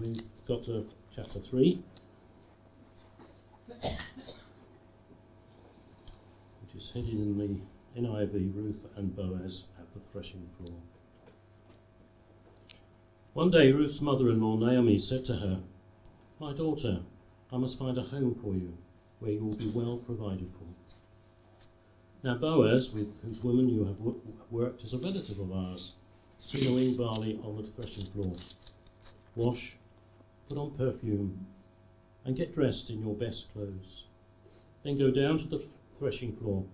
we've got to chapter 3, which is headed in the NIV Ruth and Boaz at the threshing floor. One day, Ruth's mother in law Naomi said to her, My daughter, I must find a home for you where you will be well provided for. Now, Boaz, with whose woman you have worked, is a relative of ours, winnowing barley on the threshing floor. Wash, put on perfume, and get dressed in your best clothes. Then go down to the threshing floor,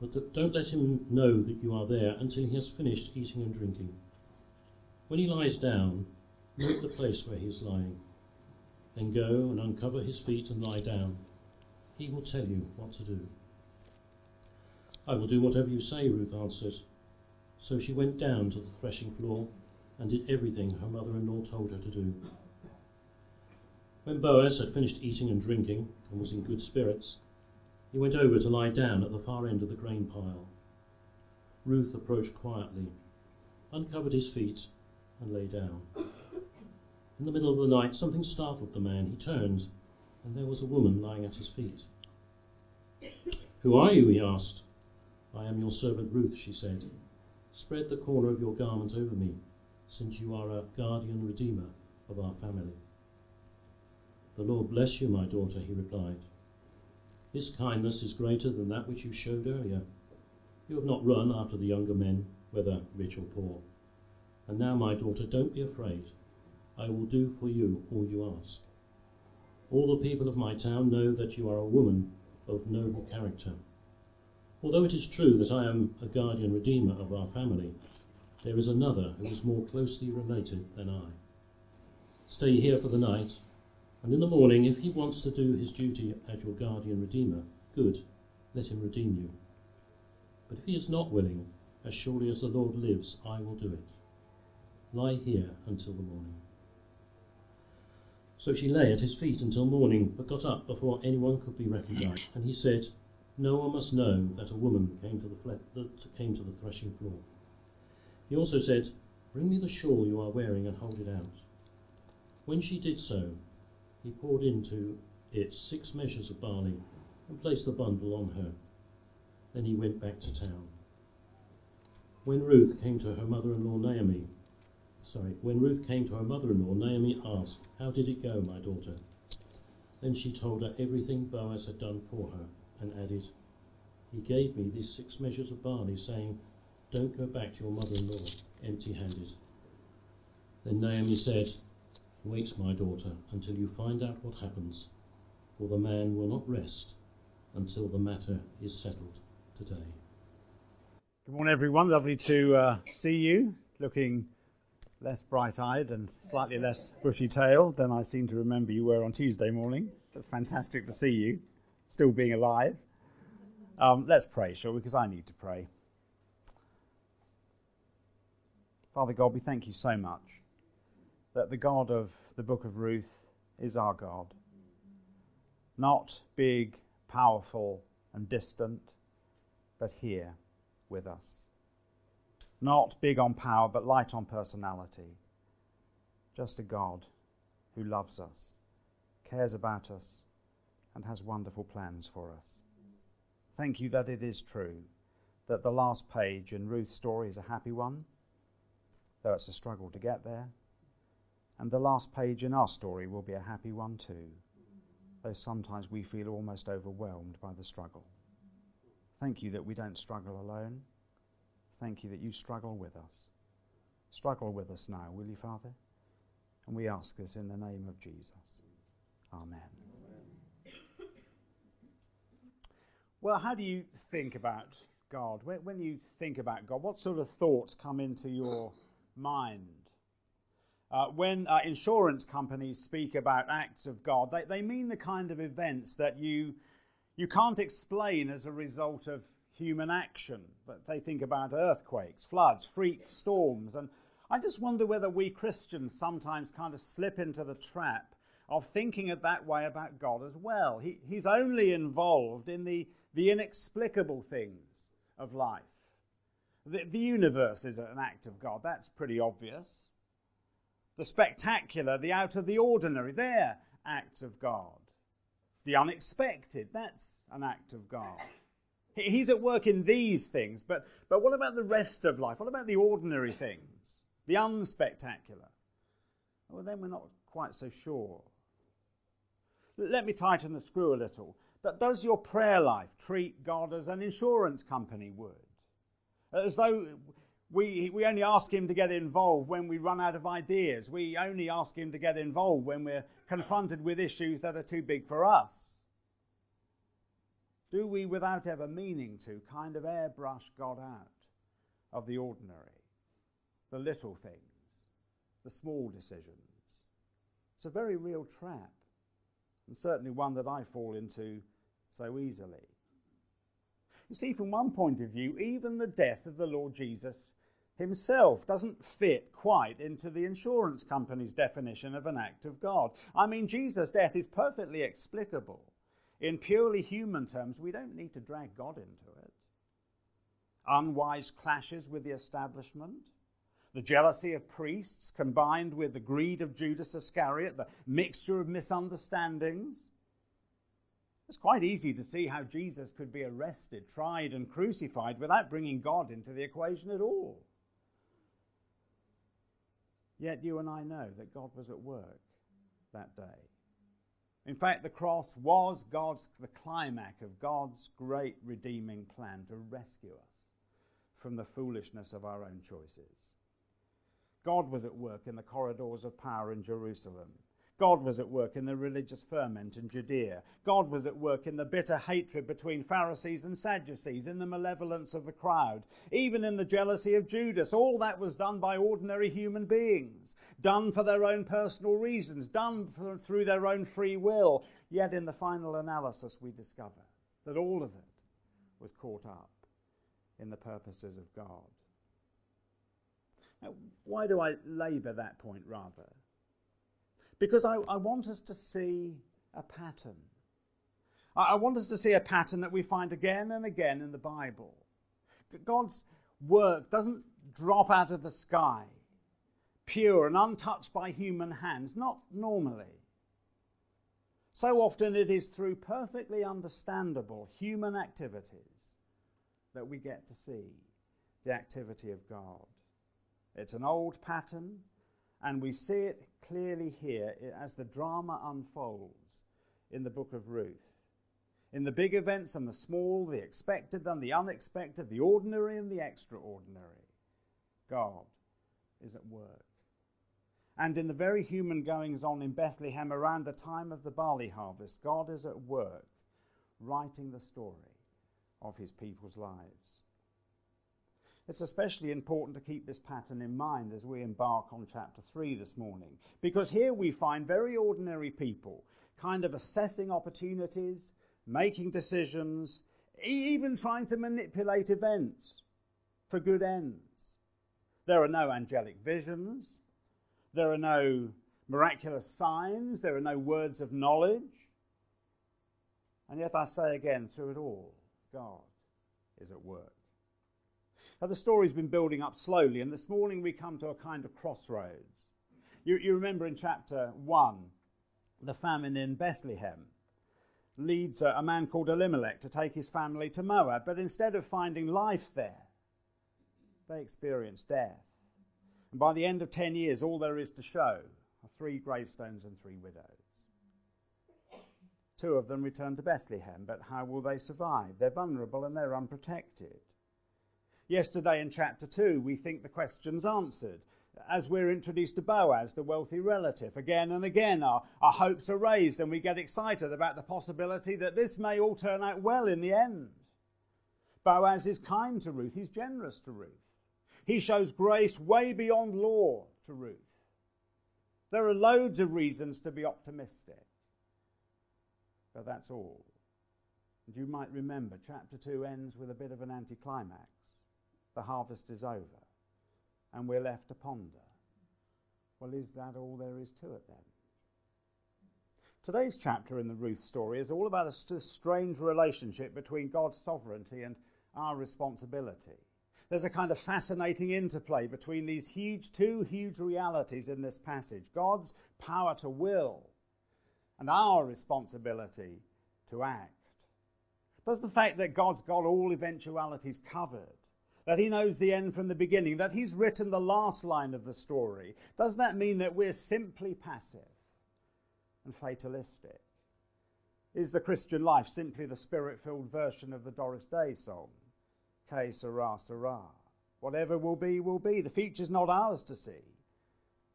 but don't let him know that you are there until he has finished eating and drinking. When he lies down, note the place where he is lying. Then go and uncover his feet and lie down. He will tell you what to do. I will do whatever you say, Ruth answered. So she went down to the threshing floor and did everything her mother in law told her to do. When Boaz had finished eating and drinking and was in good spirits, he went over to lie down at the far end of the grain pile. Ruth approached quietly, uncovered his feet, and lay down. In the middle of the night, something startled the man. He turned, and there was a woman lying at his feet. Who are you? he asked. I am your servant Ruth, she said. Spread the corner of your garment over me, since you are a guardian redeemer of our family. The Lord bless you, my daughter, he replied. This kindness is greater than that which you showed earlier. You have not run after the younger men, whether rich or poor. And now, my daughter, don't be afraid. I will do for you all you ask. All the people of my town know that you are a woman of noble character. Although it is true that I am a guardian redeemer of our family, there is another who is more closely related than I. Stay here for the night, and in the morning, if he wants to do his duty as your guardian redeemer, good, let him redeem you. But if he is not willing, as surely as the Lord lives, I will do it. Lie here until the morning. So she lay at his feet until morning, but got up before anyone could be recognized. And he said, No one must know that a woman came to the, fle- that came to the threshing floor. He also said, Bring me the shawl you are wearing and hold it out. When she did so, he poured into it six measures of barley and placed the bundle on her. Then he went back to town. When Ruth came to her mother in law Naomi, sorry, when Ruth came to her mother in law, Naomi asked, How did it go, my daughter? Then she told her everything Boaz had done for her and added, He gave me these six measures of barley, saying, Don't go back to your mother in law empty handed. Then Naomi said, Wait, my daughter, until you find out what happens, for the man will not rest until the matter is settled today. Good morning, everyone. Lovely to uh, see you. Looking less bright eyed and slightly less bushy tailed than I seem to remember you were on Tuesday morning. Fantastic to see you, still being alive. Um, let's pray, shall we? Because I need to pray. Father God, we thank you so much that the God of the book of Ruth is our God. Not big, powerful, and distant, but here with us not big on power, but light on personality. Just a God who loves us, cares about us, and has wonderful plans for us. Thank you that it is true that the last page in Ruth's story is a happy one, though it's a struggle to get there. And the last page in our story will be a happy one too, though sometimes we feel almost overwhelmed by the struggle. Thank you that we don't struggle alone Thank you that you struggle with us. Struggle with us now, will you, Father? And we ask this in the name of Jesus. Amen. Well, how do you think about God? When you think about God, what sort of thoughts come into your mind? Uh, when uh, insurance companies speak about acts of God, they, they mean the kind of events that you, you can't explain as a result of human action. But they think about earthquakes, floods, freak storms. And I just wonder whether we Christians sometimes kind of slip into the trap of thinking it that way about God as well. He, he's only involved in the, the inexplicable things of life. The, the universe is an act of God. That's pretty obvious. The spectacular, the out of the ordinary, they're acts of God. The unexpected, that's an act of God. He's at work in these things, but, but what about the rest of life? What about the ordinary things, the unspectacular? Well, then we're not quite so sure. Let me tighten the screw a little. Does your prayer life treat God as an insurance company would? As though we, we only ask Him to get involved when we run out of ideas. We only ask Him to get involved when we're confronted with issues that are too big for us. Do we, without ever meaning to, kind of airbrush God out of the ordinary, the little things, the small decisions? It's a very real trap, and certainly one that I fall into so easily. You see, from one point of view, even the death of the Lord Jesus himself doesn't fit quite into the insurance company's definition of an act of God. I mean, Jesus' death is perfectly explicable. In purely human terms, we don't need to drag God into it. Unwise clashes with the establishment, the jealousy of priests combined with the greed of Judas Iscariot, the mixture of misunderstandings. It's quite easy to see how Jesus could be arrested, tried, and crucified without bringing God into the equation at all. Yet you and I know that God was at work that day. In fact, the cross was God's the climax of God's great redeeming plan to rescue us from the foolishness of our own choices. God was at work in the corridors of power in Jerusalem. God was at work in the religious ferment in Judea. God was at work in the bitter hatred between Pharisees and Sadducees, in the malevolence of the crowd, even in the jealousy of Judas. All that was done by ordinary human beings, done for their own personal reasons, done for, through their own free will. Yet in the final analysis, we discover that all of it was caught up in the purposes of God. Now, why do I labour that point rather? Because I, I want us to see a pattern. I, I want us to see a pattern that we find again and again in the Bible. God's work doesn't drop out of the sky, pure and untouched by human hands, not normally. So often it is through perfectly understandable human activities that we get to see the activity of God. It's an old pattern, and we see it clearly here as the drama unfolds in the book of Ruth. In the big events and the small, the expected and the unexpected, the ordinary and the extraordinary, God is at work. And in the very human goings on in Bethlehem around the time of the barley harvest, God is at work writing the story of his people's lives. It's especially important to keep this pattern in mind as we embark on chapter 3 this morning, because here we find very ordinary people kind of assessing opportunities, making decisions, even trying to manipulate events for good ends. There are no angelic visions, there are no miraculous signs, there are no words of knowledge. And yet I say again, through it all, God is at work. Now, the story's been building up slowly, and this morning we come to a kind of crossroads. You, you remember in chapter 1, the famine in Bethlehem leads a, a man called Elimelech to take his family to Moab, but instead of finding life there, they experience death. And by the end of 10 years, all there is to show are three gravestones and three widows. Two of them return to Bethlehem, but how will they survive? They're vulnerable and they're unprotected. Yesterday in chapter 2, we think the question's answered. As we're introduced to Boaz, the wealthy relative, again and again our, our hopes are raised and we get excited about the possibility that this may all turn out well in the end. Boaz is kind to Ruth, he's generous to Ruth. He shows grace way beyond law to Ruth. There are loads of reasons to be optimistic. But that's all. And you might remember, chapter 2 ends with a bit of an anticlimax the harvest is over, and we're left to ponder. Well, is that all there is to it then? Today's chapter in the Ruth story is all about a strange relationship between God's sovereignty and our responsibility. there's a kind of fascinating interplay between these huge, two huge realities in this passage God's power to will and our responsibility to act. Does the fact that God's got all eventualities covered, that He knows the end from the beginning, that He's written the last line of the story, does that mean that we're simply passive and fatalistic? Is the Christian life simply the spirit filled version of the Doris Day song? Que sera, sera. Whatever will be, will be. The future's not ours to see.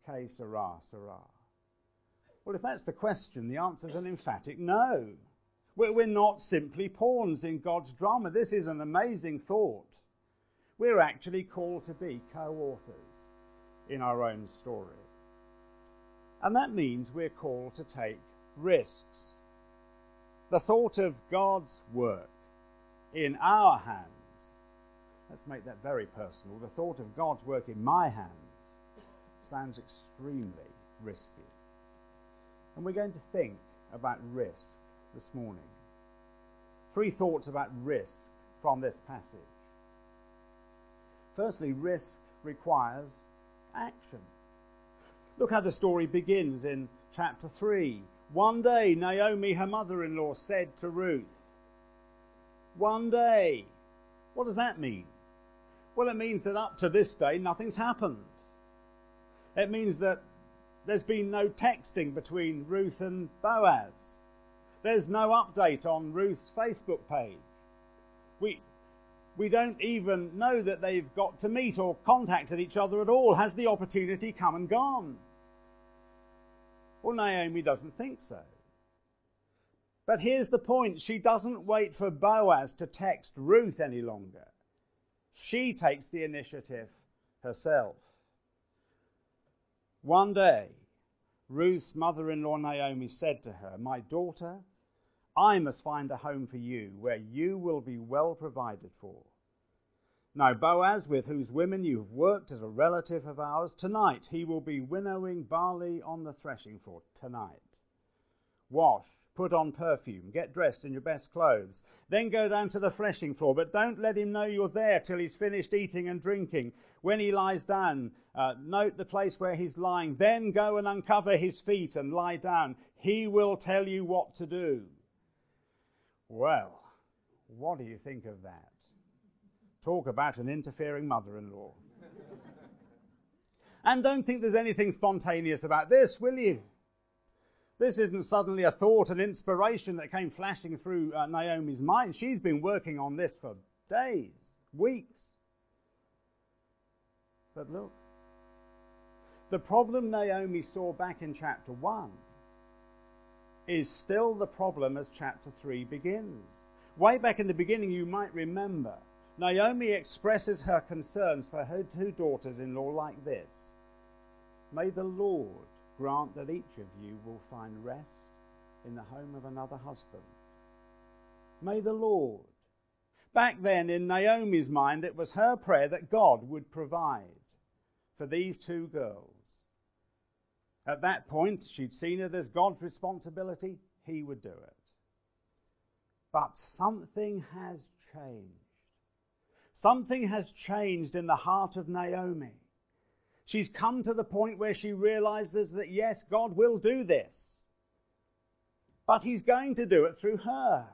Que sera, sera. Well, if that's the question, the answer is an emphatic no. We're not simply pawns in God's drama. This is an amazing thought. We're actually called to be co authors in our own story. And that means we're called to take risks. The thought of God's work in our hands, let's make that very personal. The thought of God's work in my hands sounds extremely risky. And we're going to think about risk this morning. Three thoughts about risk from this passage. Firstly, risk requires action. Look how the story begins in chapter 3. One day, Naomi, her mother in law, said to Ruth, One day. What does that mean? Well, it means that up to this day, nothing's happened. It means that there's been no texting between Ruth and Boaz. There's no update on Ruth's Facebook page. We, we don't even know that they've got to meet or contacted each other at all. Has the opportunity come and gone? Well, Naomi doesn't think so. But here's the point she doesn't wait for Boaz to text Ruth any longer. She takes the initiative herself. One day, Ruth's mother in law Naomi said to her, My daughter, I must find a home for you where you will be well provided for. Now, Boaz, with whose women you have worked as a relative of ours, tonight he will be winnowing barley on the threshing floor. Tonight. Wash, put on perfume, get dressed in your best clothes, then go down to the threshing floor, but don't let him know you're there till he's finished eating and drinking. When he lies down, uh, note the place where he's lying, then go and uncover his feet and lie down. He will tell you what to do. Well, what do you think of that? Talk about an interfering mother in law. and don't think there's anything spontaneous about this, will you? This isn't suddenly a thought, an inspiration that came flashing through uh, Naomi's mind. She's been working on this for days, weeks. But look, the problem Naomi saw back in chapter 1 is still the problem as chapter 3 begins. Way back in the beginning, you might remember, Naomi expresses her concerns for her two daughters in law like this May the Lord grant that each of you will find rest in the home of another husband. May the Lord. Back then, in Naomi's mind, it was her prayer that God would provide for these two girls. At that point, she'd seen it as God's responsibility, He would do it. But something has changed. Something has changed in the heart of Naomi. She's come to the point where she realizes that yes, God will do this. But He's going to do it through her.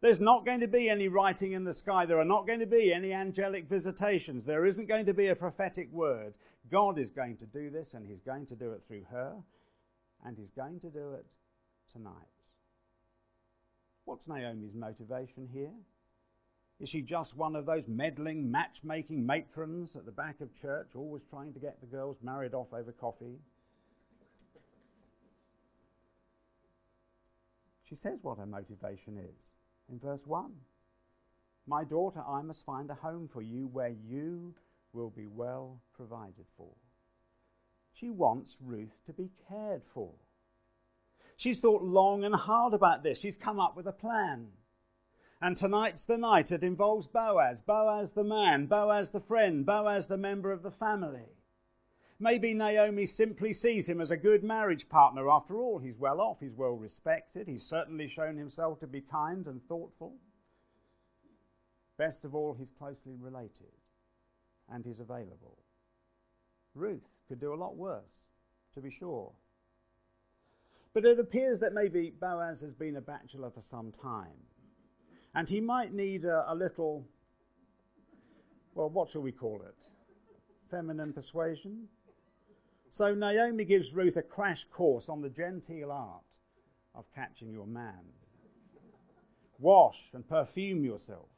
There's not going to be any writing in the sky. There are not going to be any angelic visitations. There isn't going to be a prophetic word. God is going to do this, and He's going to do it through her, and He's going to do it tonight. What's Naomi's motivation here? Is she just one of those meddling, matchmaking matrons at the back of church, always trying to get the girls married off over coffee? She says what her motivation is in verse 1. My daughter, I must find a home for you where you will be well provided for. She wants Ruth to be cared for. She's thought long and hard about this. She's come up with a plan. And tonight's the night. It involves Boaz, Boaz the man, Boaz the friend, Boaz the member of the family. Maybe Naomi simply sees him as a good marriage partner. After all, he's well off, he's well respected, he's certainly shown himself to be kind and thoughtful. Best of all, he's closely related and he's available. Ruth could do a lot worse, to be sure. But it appears that maybe Boaz has been a bachelor for some time. And he might need a, a little, well, what shall we call it? Feminine persuasion? So Naomi gives Ruth a crash course on the genteel art of catching your man. Wash and perfume yourself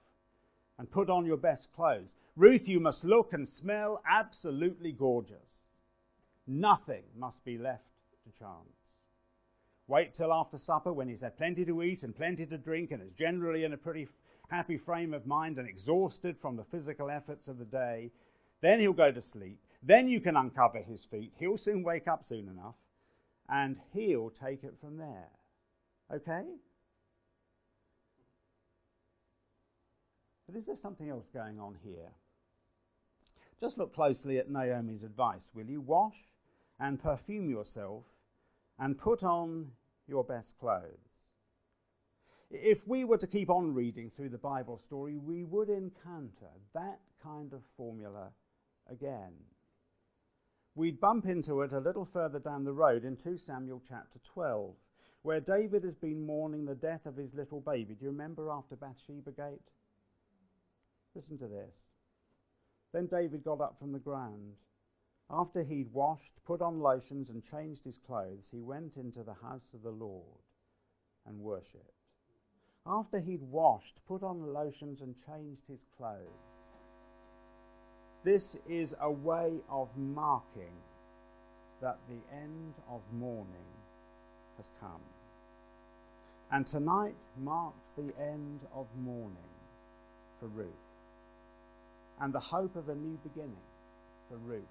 and put on your best clothes. Ruth, you must look and smell absolutely gorgeous. Nothing must be left to chance. Wait till after supper when he's had plenty to eat and plenty to drink and is generally in a pretty happy frame of mind and exhausted from the physical efforts of the day. Then he'll go to sleep. Then you can uncover his feet. He'll soon wake up soon enough and he'll take it from there. Okay? But is there something else going on here? Just look closely at Naomi's advice, will you? Wash and perfume yourself and put on your best clothes. If we were to keep on reading through the Bible story, we would encounter that kind of formula again. We'd bump into it a little further down the road in 2 Samuel chapter 12, where David has been mourning the death of his little baby. Do you remember after Bathsheba Gate? Listen to this. Then David got up from the ground. After he'd washed, put on lotions, and changed his clothes, he went into the house of the Lord and worshipped. After he'd washed, put on lotions, and changed his clothes. This is a way of marking that the end of mourning has come. And tonight marks the end of mourning for Ruth and the hope of a new beginning for Ruth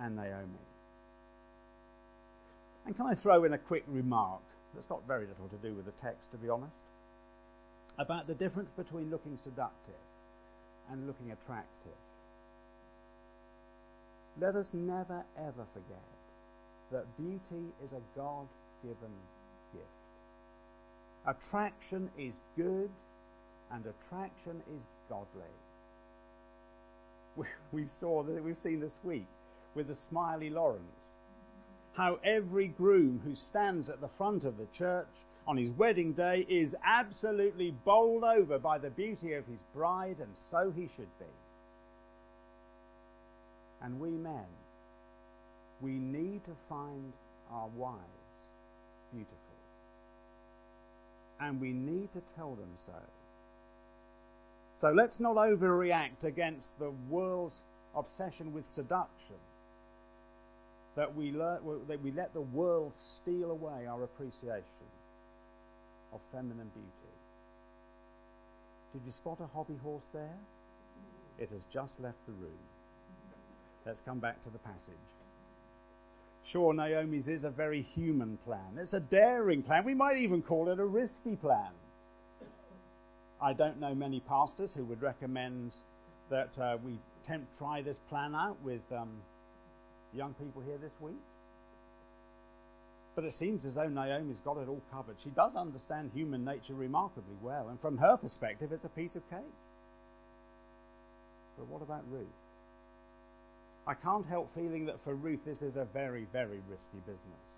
and Naomi. And can I throw in a quick remark that's got very little to do with the text, to be honest, about the difference between looking seductive and looking attractive? Let us never ever forget that beauty is a God given gift. Attraction is good and attraction is godly we saw that we've seen this week with the smiley Lawrence. How every groom who stands at the front of the church on his wedding day is absolutely bowled over by the beauty of his bride, and so he should be. And we men, we need to find our wives beautiful. And we need to tell them so. So let's not overreact against the world's obsession with seduction. That we, that we let the world steal away our appreciation of feminine beauty. Did you spot a hobby horse there? It has just left the room. Let's come back to the passage. Sure, Naomi's is a very human plan. It's a daring plan. We might even call it a risky plan. I don't know many pastors who would recommend that uh, we try this plan out with um, young people here this week. But it seems as though Naomi's got it all covered. She does understand human nature remarkably well, and from her perspective, it's a piece of cake. But what about Ruth? I can't help feeling that for Ruth, this is a very, very risky business.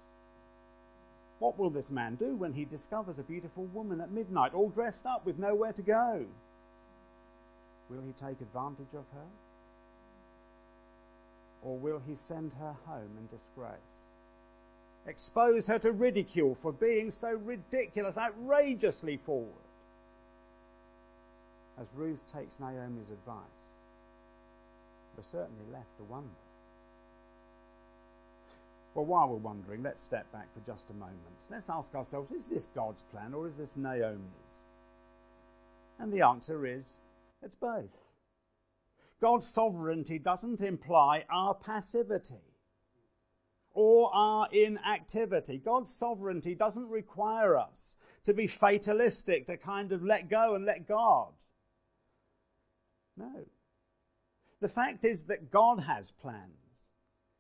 What will this man do when he discovers a beautiful woman at midnight, all dressed up with nowhere to go? Will he take advantage of her? Or will he send her home in disgrace? Expose her to ridicule for being so ridiculous, outrageously forward? As Ruth takes Naomi's advice, we're certainly left to wonder. Well, while we're wondering, let's step back for just a moment. Let's ask ourselves is this God's plan or is this Naomi's? And the answer is it's both. God's sovereignty doesn't imply our passivity or our inactivity. God's sovereignty doesn't require us to be fatalistic, to kind of let go and let God. No. The fact is that God has plans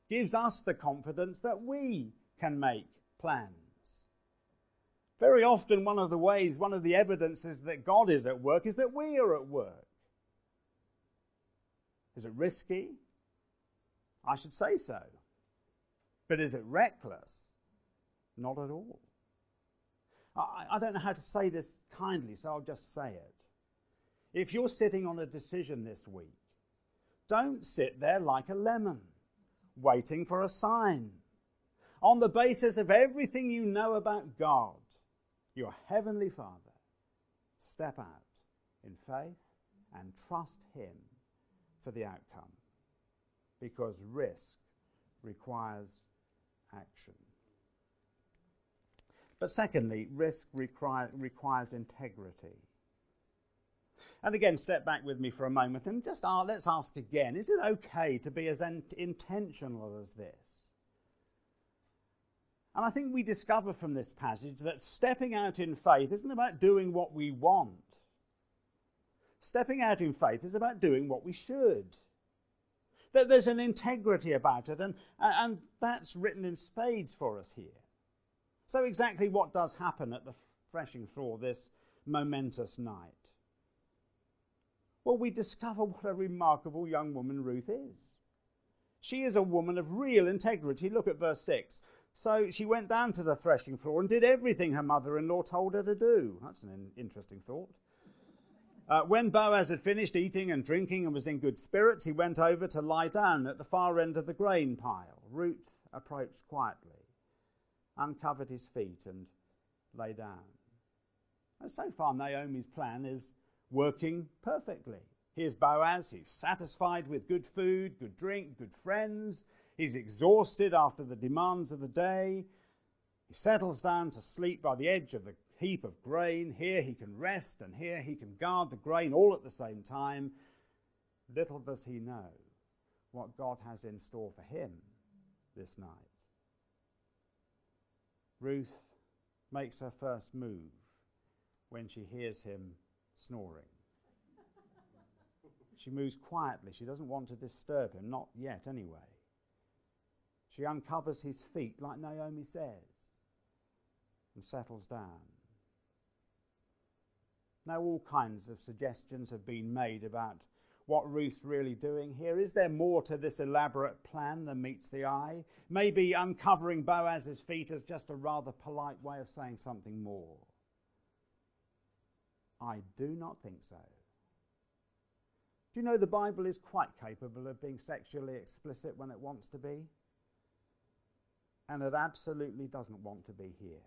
gives us the confidence that we can make plans. Very often, one of the ways, one of the evidences that God is at work is that we are at work. Is it risky? I should say so. But is it reckless? Not at all. I, I don't know how to say this kindly, so I'll just say it. If you're sitting on a decision this week, don't sit there like a lemon, waiting for a sign. On the basis of everything you know about God, your Heavenly Father, step out in faith and trust Him for the outcome. Because risk requires action. But secondly, risk require, requires integrity. And again, step back with me for a moment and just uh, let's ask again is it okay to be as in- intentional as this? And I think we discover from this passage that stepping out in faith isn't about doing what we want. Stepping out in faith is about doing what we should. That there's an integrity about it, and, and that's written in spades for us here. So, exactly what does happen at the threshing floor this momentous night? Well, we discover what a remarkable young woman Ruth is. She is a woman of real integrity. Look at verse 6. So she went down to the threshing floor and did everything her mother in law told her to do. That's an interesting thought. Uh, when Boaz had finished eating and drinking and was in good spirits, he went over to lie down at the far end of the grain pile. Ruth approached quietly uncovered his feet, and lay down. And so far, Naomi's plan is working perfectly. Here's Boaz. He's satisfied with good food, good drink, good friends. He's exhausted after the demands of the day. He settles down to sleep by the edge of the heap of grain. Here he can rest, and here he can guard the grain all at the same time. Little does he know what God has in store for him this night. Ruth makes her first move when she hears him snoring. She moves quietly. She doesn't want to disturb him, not yet anyway. She uncovers his feet, like Naomi says, and settles down. Now, all kinds of suggestions have been made about what Ruth's really doing here? Is there more to this elaborate plan than meets the eye? Maybe uncovering Boaz's feet is just a rather polite way of saying something more. I do not think so. Do you know the Bible is quite capable of being sexually explicit when it wants to be? And it absolutely doesn't want to be here.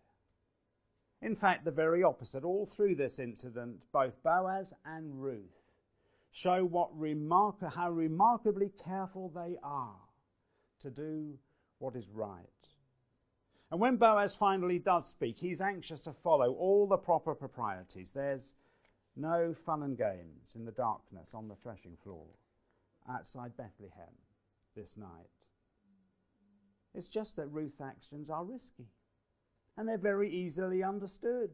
In fact, the very opposite. All through this incident, both Boaz and Ruth show what remark- how remarkably careful they are to do what is right. And when Boaz finally does speak, he's anxious to follow all the proper proprieties. There's no fun and games in the darkness on the threshing floor outside Bethlehem this night. It's just that Ruth's actions are risky and they're very easily understood.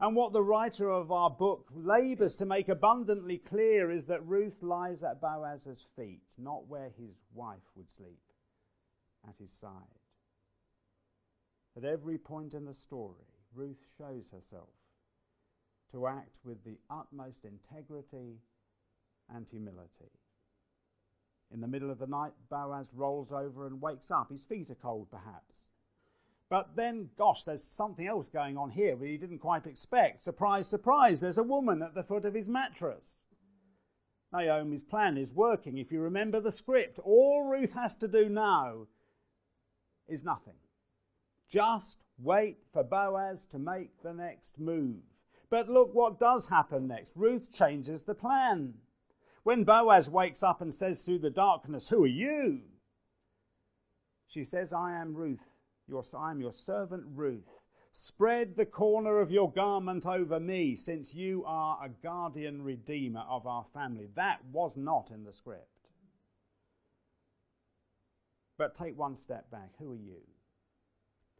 And what the writer of our book labors to make abundantly clear is that Ruth lies at Boaz's feet, not where his wife would sleep, at his side. At every point in the story, Ruth shows herself to act with the utmost integrity and humility. In the middle of the night, Boaz rolls over and wakes up. His feet are cold, perhaps. But then, gosh, there's something else going on here that he didn't quite expect. Surprise, surprise, there's a woman at the foot of his mattress. Naomi's plan is working. If you remember the script, all Ruth has to do now is nothing. Just wait for Boaz to make the next move. But look what does happen next. Ruth changes the plan. When Boaz wakes up and says through the darkness, Who are you? She says, I am Ruth, your, I am your servant Ruth. Spread the corner of your garment over me, since you are a guardian redeemer of our family. That was not in the script. But take one step back. Who are you?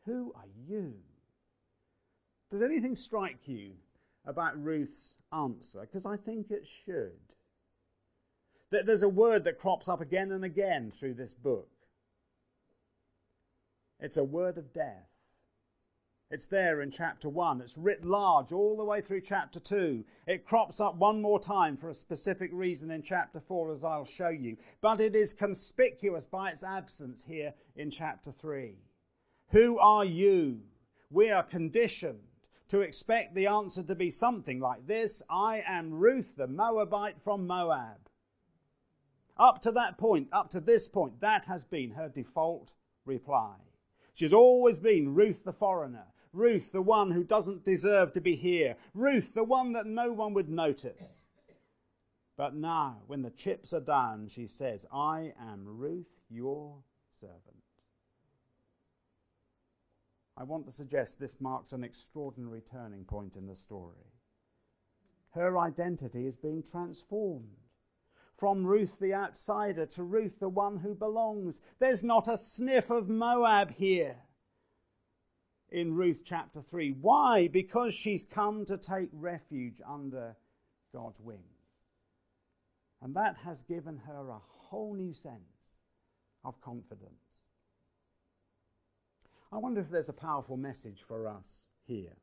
Who are you? Does anything strike you about Ruth's answer? Because I think it should. There's a word that crops up again and again through this book. It's a word of death. It's there in chapter 1. It's writ large all the way through chapter 2. It crops up one more time for a specific reason in chapter 4, as I'll show you. But it is conspicuous by its absence here in chapter 3. Who are you? We are conditioned to expect the answer to be something like this I am Ruth the Moabite from Moab. Up to that point, up to this point, that has been her default reply. She's always been Ruth the foreigner, Ruth the one who doesn't deserve to be here, Ruth the one that no one would notice. But now, when the chips are down, she says, I am Ruth, your servant. I want to suggest this marks an extraordinary turning point in the story. Her identity is being transformed from Ruth the outsider to Ruth the one who belongs. There's not a sniff of Moab here in Ruth chapter 3. Why? Because she's come to take refuge under God's wings. And that has given her a whole new sense of confidence. I wonder if there's a powerful message for us here.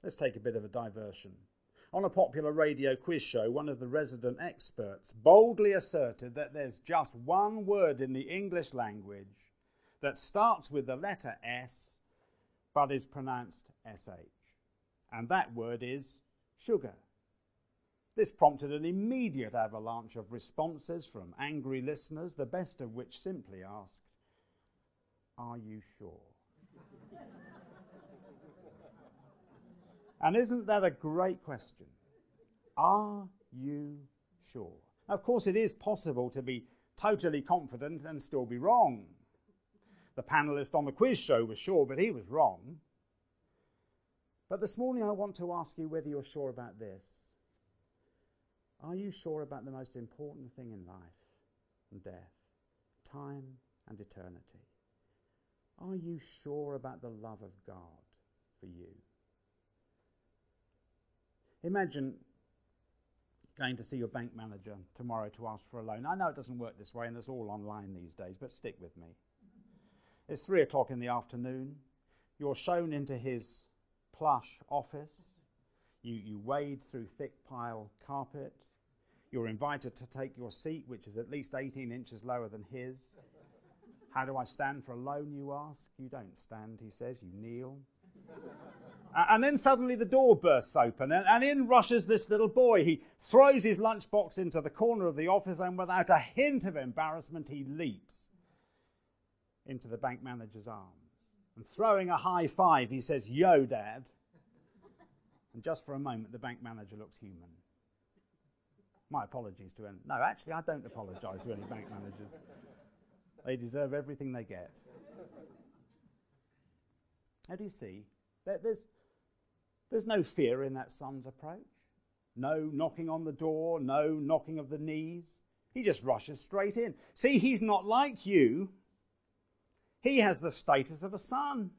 Let's take a bit of a diversion. On a popular radio quiz show, one of the resident experts boldly asserted that there's just one word in the English language that starts with the letter S but is pronounced SH. And that word is sugar. This prompted an immediate avalanche of responses from angry listeners, the best of which simply asked, Are you sure? And isn't that a great question? Are you sure? Now, of course, it is possible to be totally confident and still be wrong. The panelist on the quiz show was sure, but he was wrong. But this morning, I want to ask you whether you're sure about this. Are you sure about the most important thing in life and death, time and eternity? Are you sure about the love of God for you? Imagine going to see your bank manager tomorrow to ask for a loan. I know it doesn't work this way and it's all online these days, but stick with me. It's three o'clock in the afternoon. You're shown into his plush office. You, you wade through thick pile carpet. You're invited to take your seat, which is at least 18 inches lower than his. How do I stand for a loan, you ask? You don't stand, he says, you kneel. And then suddenly the door bursts open, and, in rushes this little boy. He throws his lunchbox into the corner of the office, and without a hint of embarrassment, he leaps into the bank manager's arms. And throwing a high five, he says, Yo, Dad. And just for a moment, the bank manager looks human. My apologies to him. No, actually, I don't apologize to any bank managers. They deserve everything they get. How do you see? There's, there's no fear in that son's approach. No knocking on the door, no knocking of the knees. He just rushes straight in. See, he's not like you. He has the status of a son.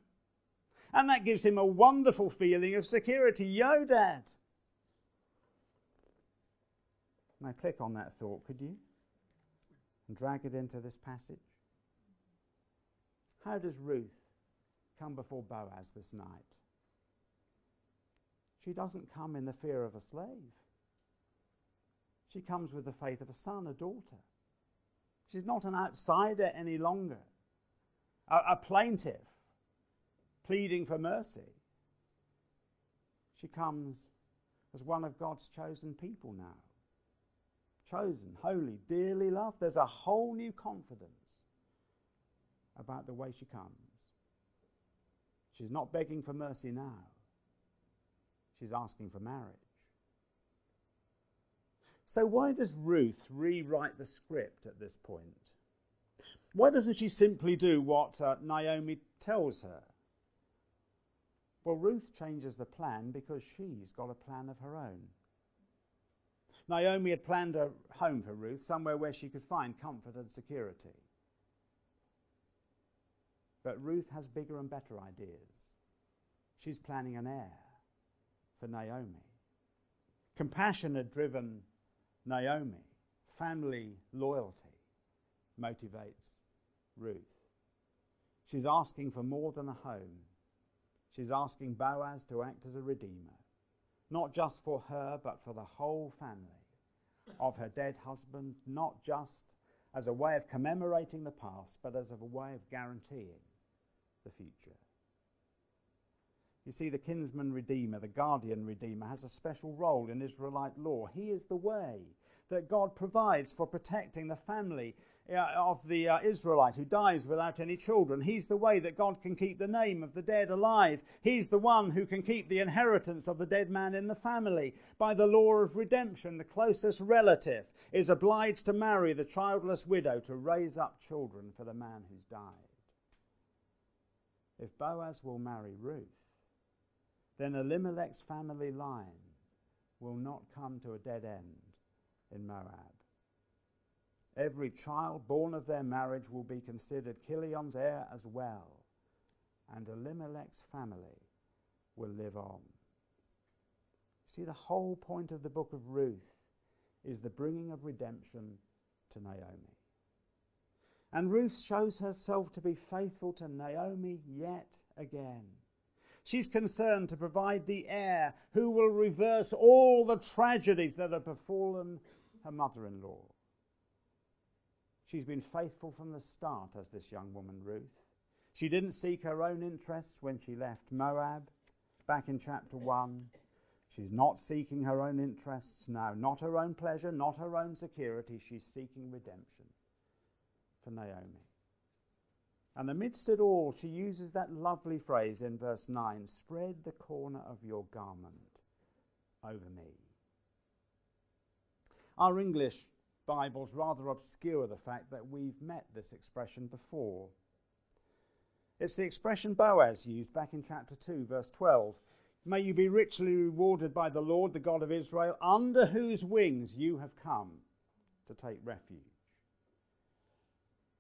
And that gives him a wonderful feeling of security. Yo, Dad. Now, click on that thought, could you? And drag it into this passage. How does Ruth come before Boaz this night? She doesn't come in the fear of a slave. She comes with the faith of a son, a daughter. She's not an outsider any longer, a, a plaintiff pleading for mercy. She comes as one of God's chosen people now. Chosen, holy, dearly loved. There's a whole new confidence about the way she comes. She's not begging for mercy now. She's asking for marriage. So, why does Ruth rewrite the script at this point? Why doesn't she simply do what uh, Naomi tells her? Well, Ruth changes the plan because she's got a plan of her own. Naomi had planned a home for Ruth, somewhere where she could find comfort and security. But Ruth has bigger and better ideas. She's planning an heir for Naomi. Compassion had driven Naomi. Family loyalty motivates Ruth. She's asking for more than a home. She's asking Boaz to act as a redeemer, not just for her, but for the whole family of her dead husband, not just as a way of commemorating the past, but as a way of guaranteeing the future. You see, the kinsman redeemer, the guardian redeemer, has a special role in Israelite law. He is the way that God provides for protecting the family uh, of the uh, Israelite who dies without any children. He's the way that God can keep the name of the dead alive. He's the one who can keep the inheritance of the dead man in the family. By the law of redemption, the closest relative is obliged to marry the childless widow to raise up children for the man who's died. If Boaz will marry Ruth, then Elimelech's family line will not come to a dead end in Moab. Every child born of their marriage will be considered Chilion's heir as well, and Elimelech's family will live on. See, the whole point of the book of Ruth is the bringing of redemption to Naomi. And Ruth shows herself to be faithful to Naomi yet again. She's concerned to provide the heir who will reverse all the tragedies that have befallen her mother in law. She's been faithful from the start as this young woman, Ruth. She didn't seek her own interests when she left Moab back in chapter 1. She's not seeking her own interests now, not her own pleasure, not her own security. She's seeking redemption for Naomi. And amidst it all, she uses that lovely phrase in verse 9 spread the corner of your garment over me. Our English Bibles rather obscure the fact that we've met this expression before. It's the expression Boaz used back in chapter 2, verse 12. May you be richly rewarded by the Lord, the God of Israel, under whose wings you have come to take refuge.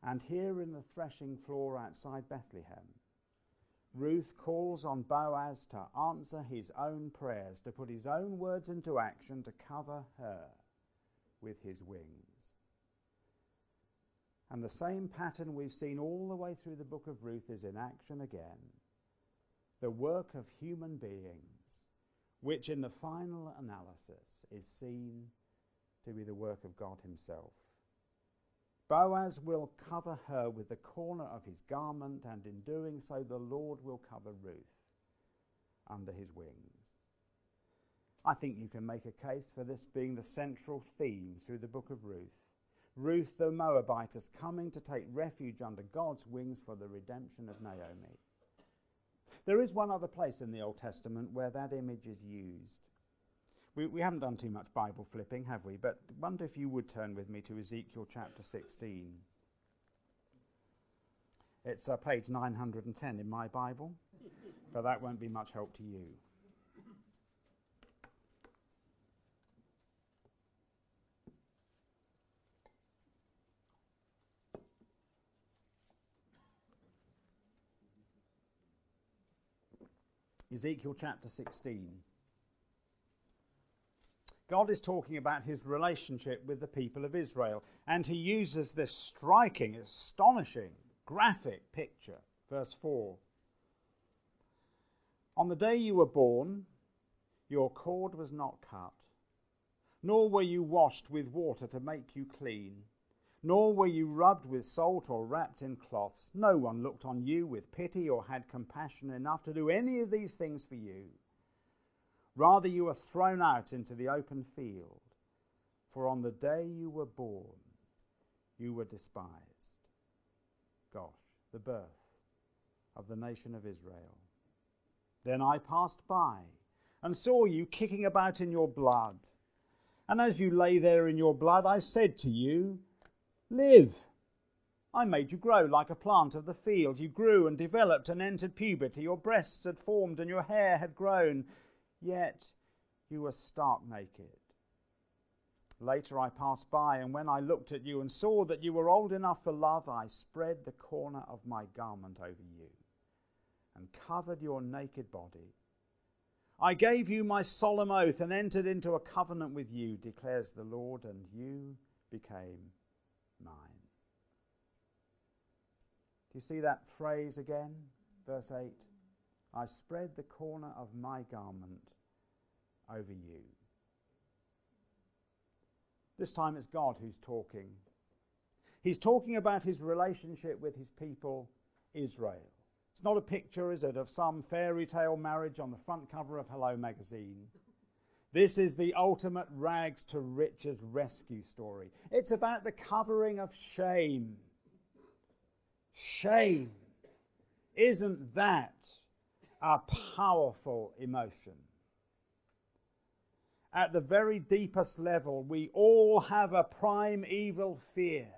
And here in the threshing floor outside Bethlehem, Ruth calls on Boaz to answer his own prayers, to put his own words into action, to cover her with his wings. And the same pattern we've seen all the way through the book of Ruth is in action again. The work of human beings, which in the final analysis is seen to be the work of God Himself. Boaz will cover her with the corner of his garment, and in doing so, the Lord will cover Ruth under his wings. I think you can make a case for this being the central theme through the book of Ruth. Ruth the Moabite is coming to take refuge under God's wings for the redemption of Naomi. There is one other place in the Old Testament where that image is used. We, we haven't done too much Bible flipping, have we? But wonder if you would turn with me to Ezekiel chapter 16. It's uh, page 910 in my Bible, but that won't be much help to you. Ezekiel chapter 16. God is talking about his relationship with the people of Israel, and he uses this striking, astonishing, graphic picture. Verse 4 On the day you were born, your cord was not cut, nor were you washed with water to make you clean nor were you rubbed with salt or wrapped in cloths. No one looked on you with pity or had compassion enough to do any of these things for you. Rather, you were thrown out into the open field, for on the day you were born, you were despised. Gosh, the birth of the nation of Israel. Then I passed by and saw you kicking about in your blood. And as you lay there in your blood, I said to you, Live. I made you grow like a plant of the field. You grew and developed and entered puberty. Your breasts had formed and your hair had grown. Yet you were stark naked. Later I passed by, and when I looked at you and saw that you were old enough for love, I spread the corner of my garment over you and covered your naked body. I gave you my solemn oath and entered into a covenant with you, declares the Lord, and you became mine. Do you see that phrase again? Verse 8 I spread the corner of my garment over you. This time it's God who's talking. He's talking about his relationship with his people, Israel. It's not a picture, is it, of some fairy tale marriage on the front cover of Hello magazine. This is the ultimate rags to riches rescue story. It's about the covering of shame. Shame. Isn't that a powerful emotion? At the very deepest level, we all have a primeval fear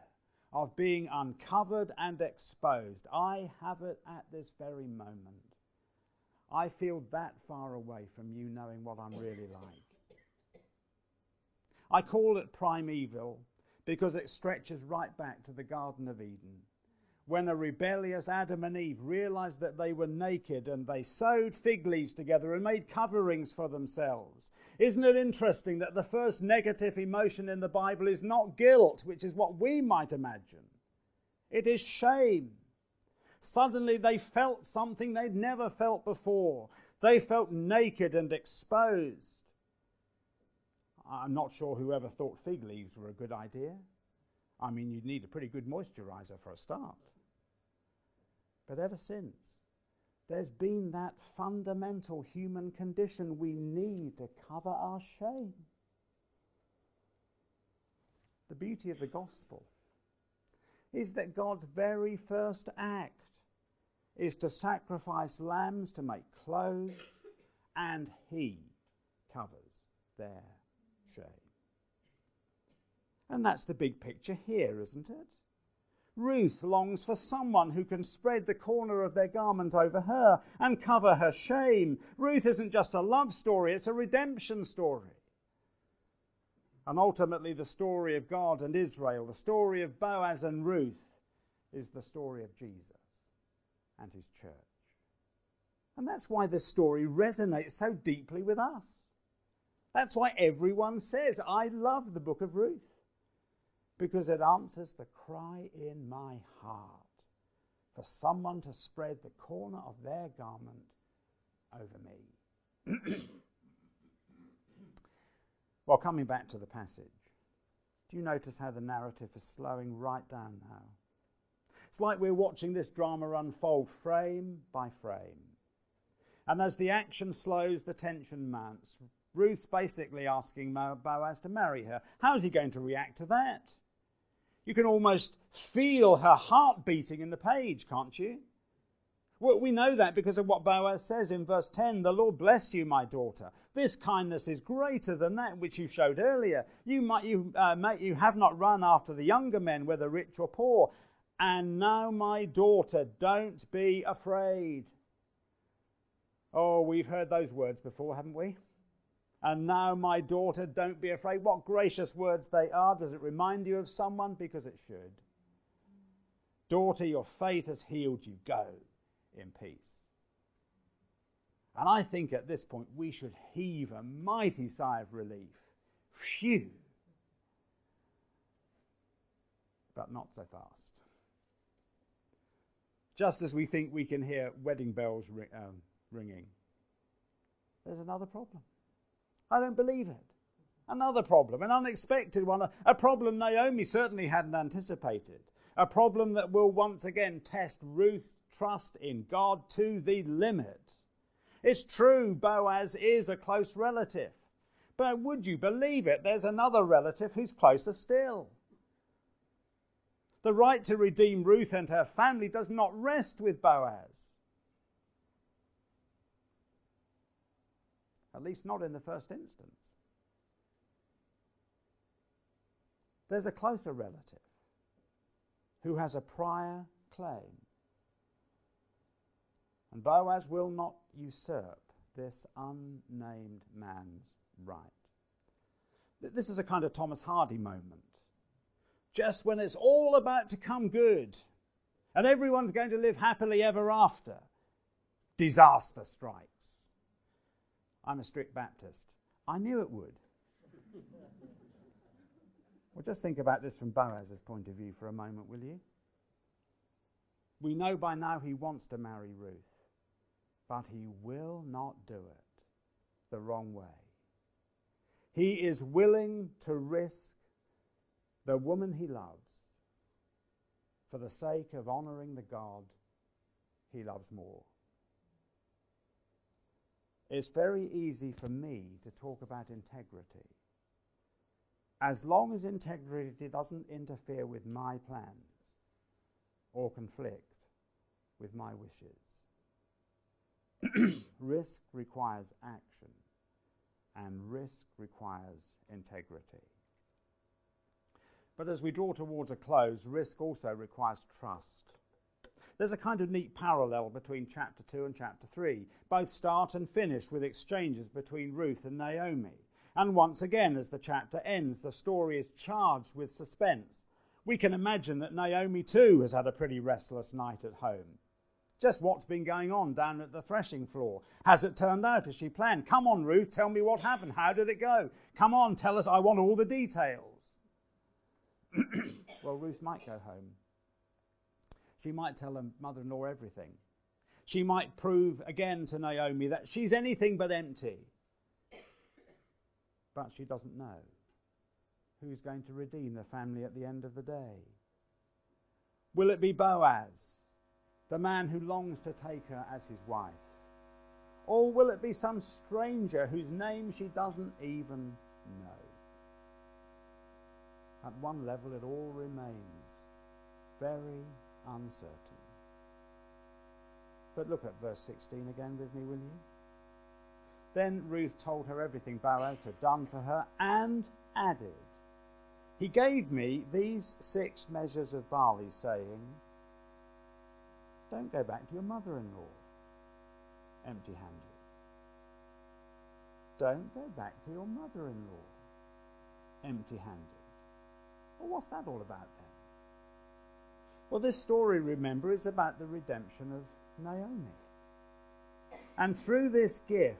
of being uncovered and exposed. I have it at this very moment. I feel that far away from you knowing what I'm really like. I call it primeval because it stretches right back to the Garden of Eden when a rebellious Adam and Eve realized that they were naked and they sewed fig leaves together and made coverings for themselves. Isn't it interesting that the first negative emotion in the Bible is not guilt, which is what we might imagine? It is shame. Suddenly they felt something they'd never felt before. They felt naked and exposed. I'm not sure whoever thought fig leaves were a good idea. I mean, you'd need a pretty good moisturizer for a start. But ever since, there's been that fundamental human condition we need to cover our shame. The beauty of the gospel is that God's very first act is to sacrifice lambs to make clothes, and He covers their shame. And that's the big picture here, isn't it? Ruth longs for someone who can spread the corner of their garment over her and cover her shame. Ruth isn't just a love story, it's a redemption story. And ultimately, the story of God and Israel, the story of Boaz and Ruth, is the story of Jesus and his church. And that's why this story resonates so deeply with us. That's why everyone says, I love the book of Ruth because it answers the cry in my heart for someone to spread the corner of their garment over me. well, coming back to the passage, do you notice how the narrative is slowing right down now? It's like we're watching this drama unfold frame by frame. And as the action slows, the tension mounts. Ruth's basically asking Boaz to marry her. How's he going to react to that? You can almost feel her heart beating in the page, can't you? Well, we know that because of what Boaz says in verse 10 The Lord bless you, my daughter. This kindness is greater than that which you showed earlier. You, might, you, uh, you have not run after the younger men, whether rich or poor. And now, my daughter, don't be afraid. Oh, we've heard those words before, haven't we? And now, my daughter, don't be afraid. What gracious words they are. Does it remind you of someone? Because it should. Daughter, your faith has healed you. Go in peace. And I think at this point we should heave a mighty sigh of relief. Phew! But not so fast. Just as we think we can hear wedding bells um, ringing, there's another problem. I don't believe it. Another problem, an unexpected one, a problem Naomi certainly hadn't anticipated. A problem that will once again test Ruth's trust in God to the limit. It's true, Boaz is a close relative. But would you believe it? There's another relative who's closer still. The right to redeem Ruth and her family does not rest with Boaz. At least not in the first instance. There's a closer relative who has a prior claim. And Boaz will not usurp this unnamed man's right. This is a kind of Thomas Hardy moment. Just when it's all about to come good and everyone's going to live happily ever after, disaster strikes. I'm a strict Baptist. I knew it would. well, just think about this from Boaz's point of view for a moment, will you? We know by now he wants to marry Ruth. but he will not do it the wrong way. He is willing to risk the woman he loves for the sake of honoring the God he loves more. It's very easy for me to talk about integrity. As long as integrity doesn't interfere with my plans or conflict with my wishes. risk requires action, and risk requires integrity. But as we draw towards a close, risk also requires trust. There's a kind of neat parallel between chapter 2 and chapter 3. Both start and finish with exchanges between Ruth and Naomi. And once again, as the chapter ends, the story is charged with suspense. We can imagine that Naomi too has had a pretty restless night at home. Just what's been going on down at the threshing floor? Has it turned out as she planned? Come on, Ruth, tell me what happened. How did it go? Come on, tell us. I want all the details. well, Ruth might go home. She might tell her mother in law everything. She might prove again to Naomi that she's anything but empty. But she doesn't know who's going to redeem the family at the end of the day. Will it be Boaz? the man who longs to take her as his wife? Or will it be some stranger whose name she doesn't even know? At one level, it all remains very uncertain. But look at verse 16 again with me, will you? Then Ruth told her everything Boaz had done for her and added, He gave me these six measures of barley, saying, don't go back to your mother in law empty handed. Don't go back to your mother in law empty handed. Well, what's that all about then? Well, this story, remember, is about the redemption of Naomi. And through this gift,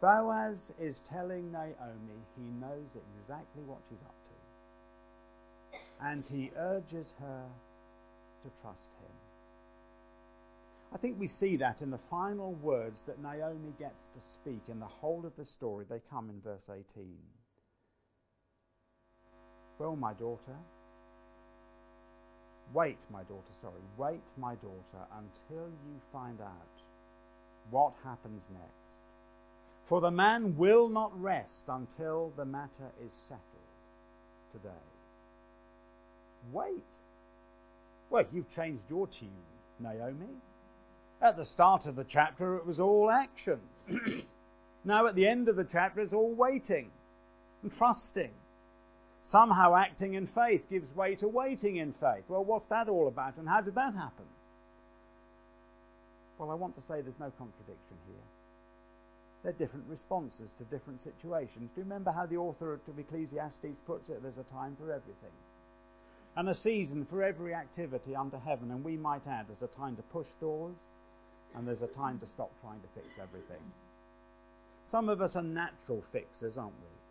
Boaz is telling Naomi he knows exactly what she's up to. And he urges her to trust him. I think we see that in the final words that Naomi gets to speak in the whole of the story. They come in verse 18. Well, my daughter, wait, my daughter, sorry, wait, my daughter, until you find out what happens next. For the man will not rest until the matter is settled today. Wait. Well, you've changed your tune, Naomi. At the start of the chapter, it was all action. now, at the end of the chapter, it's all waiting and trusting. Somehow, acting in faith gives way to waiting in faith. Well, what's that all about, and how did that happen? Well, I want to say there's no contradiction here. They're different responses to different situations. Do you remember how the author of Ecclesiastes puts it? There's a time for everything. And a season for every activity under heaven. And we might add, there's a time to push doors and there's a time to stop trying to fix everything. Some of us are natural fixers, aren't we?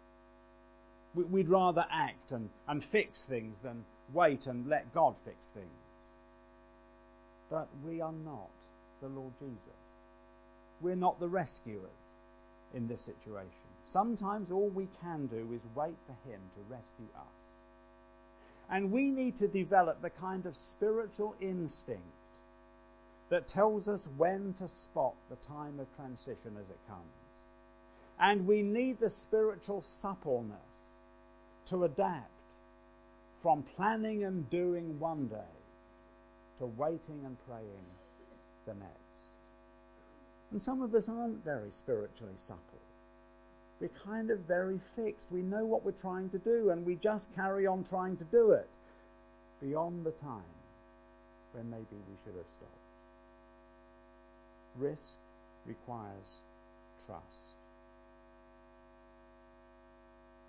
We'd rather act and, and fix things than wait and let God fix things. But we are not the Lord Jesus. We're not the rescuers in this situation. Sometimes all we can do is wait for Him to rescue us. And we need to develop the kind of spiritual instinct that tells us when to spot the time of transition as it comes. And we need the spiritual suppleness to adapt from planning and doing one day to waiting and praying the next. And some of us aren't very spiritually supple. We're kind of very fixed. We know what we're trying to do and we just carry on trying to do it beyond the time when maybe we should have stopped. Risk requires trust.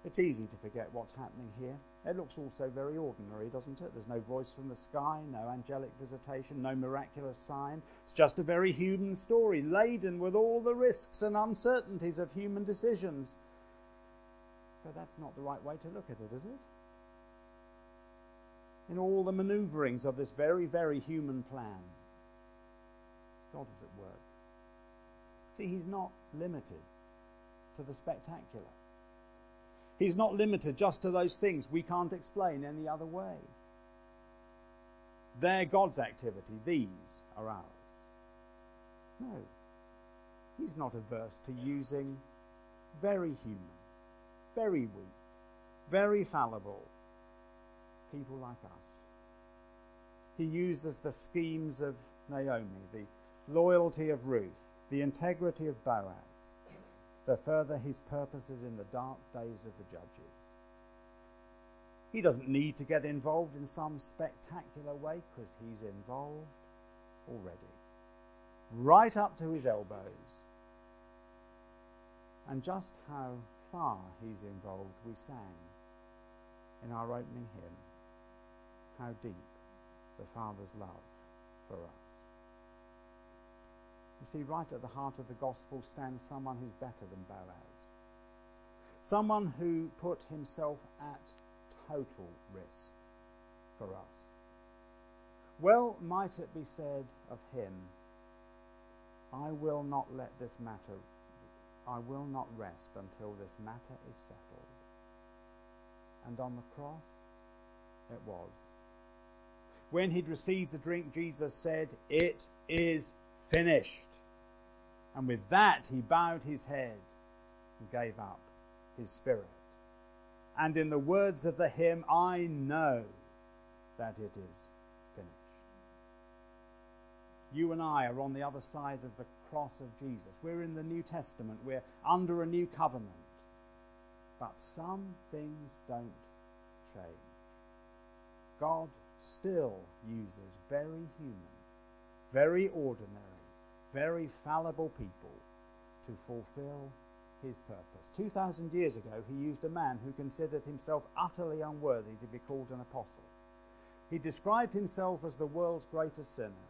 It's easy to forget what's happening here. It looks also very ordinary, doesn't it? There's no voice from the sky, no angelic visitation, no miraculous sign. It's just a very human story, laden with all the risks and uncertainties of human decisions. But that's not the right way to look at it, is it? In all the maneuverings of this very, very human plan, God is at work. See, he's not limited to the spectacular. He's not limited just to those things we can't explain any other way. They're God's activity, these are ours. No, he's not averse to using very human, very weak, very fallible people like us. He uses the schemes of Naomi, the loyalty of Ruth, the integrity of Boaz, to further his purposes in the dark days of the judges. He doesn't need to get involved in some spectacular way because he's involved already, right up to his elbows. And just how far he's involved, we sang in our opening hymn, How Deep the Father's Love for us. You see, right at the heart of the gospel stands someone who's better than Boaz. Someone who put himself at total risk for us. Well, might it be said of him, I will not let this matter, I will not rest until this matter is settled. And on the cross, it was. When he'd received the drink, Jesus said, It is finished. And with that, he bowed his head and gave up his spirit. And in the words of the hymn, I know that it is finished. You and I are on the other side of the cross of Jesus. We're in the New Testament, we're under a new covenant. But some things don't change. God still uses very human, very ordinary, very fallible people to fulfill his purpose. 2,000 years ago, he used a man who considered himself utterly unworthy to be called an apostle. He described himself as the world's greatest sinner.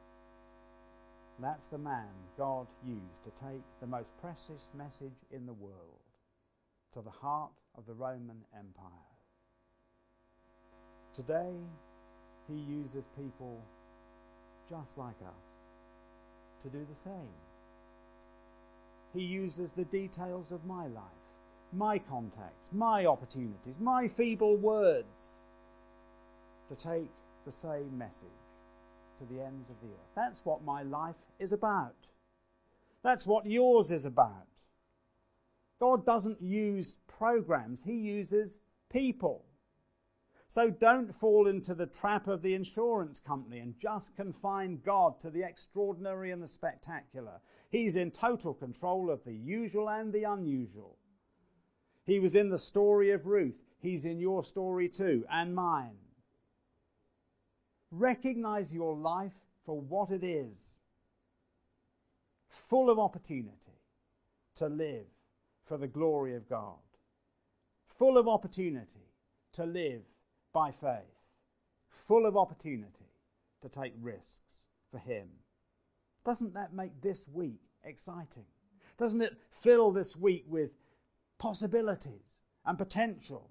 That's the man God used to take the most precious message in the world to the heart of the Roman Empire. Today, he uses people just like us to do the same. He uses the details of my life, my contacts, my opportunities, my feeble words to take the same message to the ends of the earth. That's what my life is about. That's what yours is about. God doesn't use programs, He uses people. So don't fall into the trap of the insurance company and just confine God to the extraordinary and the spectacular. He's in total control of the usual and the unusual. He was in the story of Ruth. He's in your story too, and mine. Recognize your life for what it is full of opportunity to live for the glory of God, full of opportunity to live by faith, full of opportunity to take risks for Him. Doesn't that make this week exciting? Doesn't it fill this week with possibilities and potential?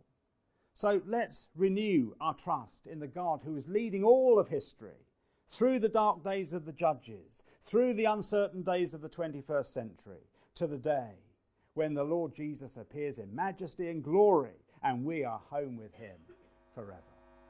So let's renew our trust in the God who is leading all of history through the dark days of the judges, through the uncertain days of the 21st century, to the day when the Lord Jesus appears in majesty and glory and we are home with him forever.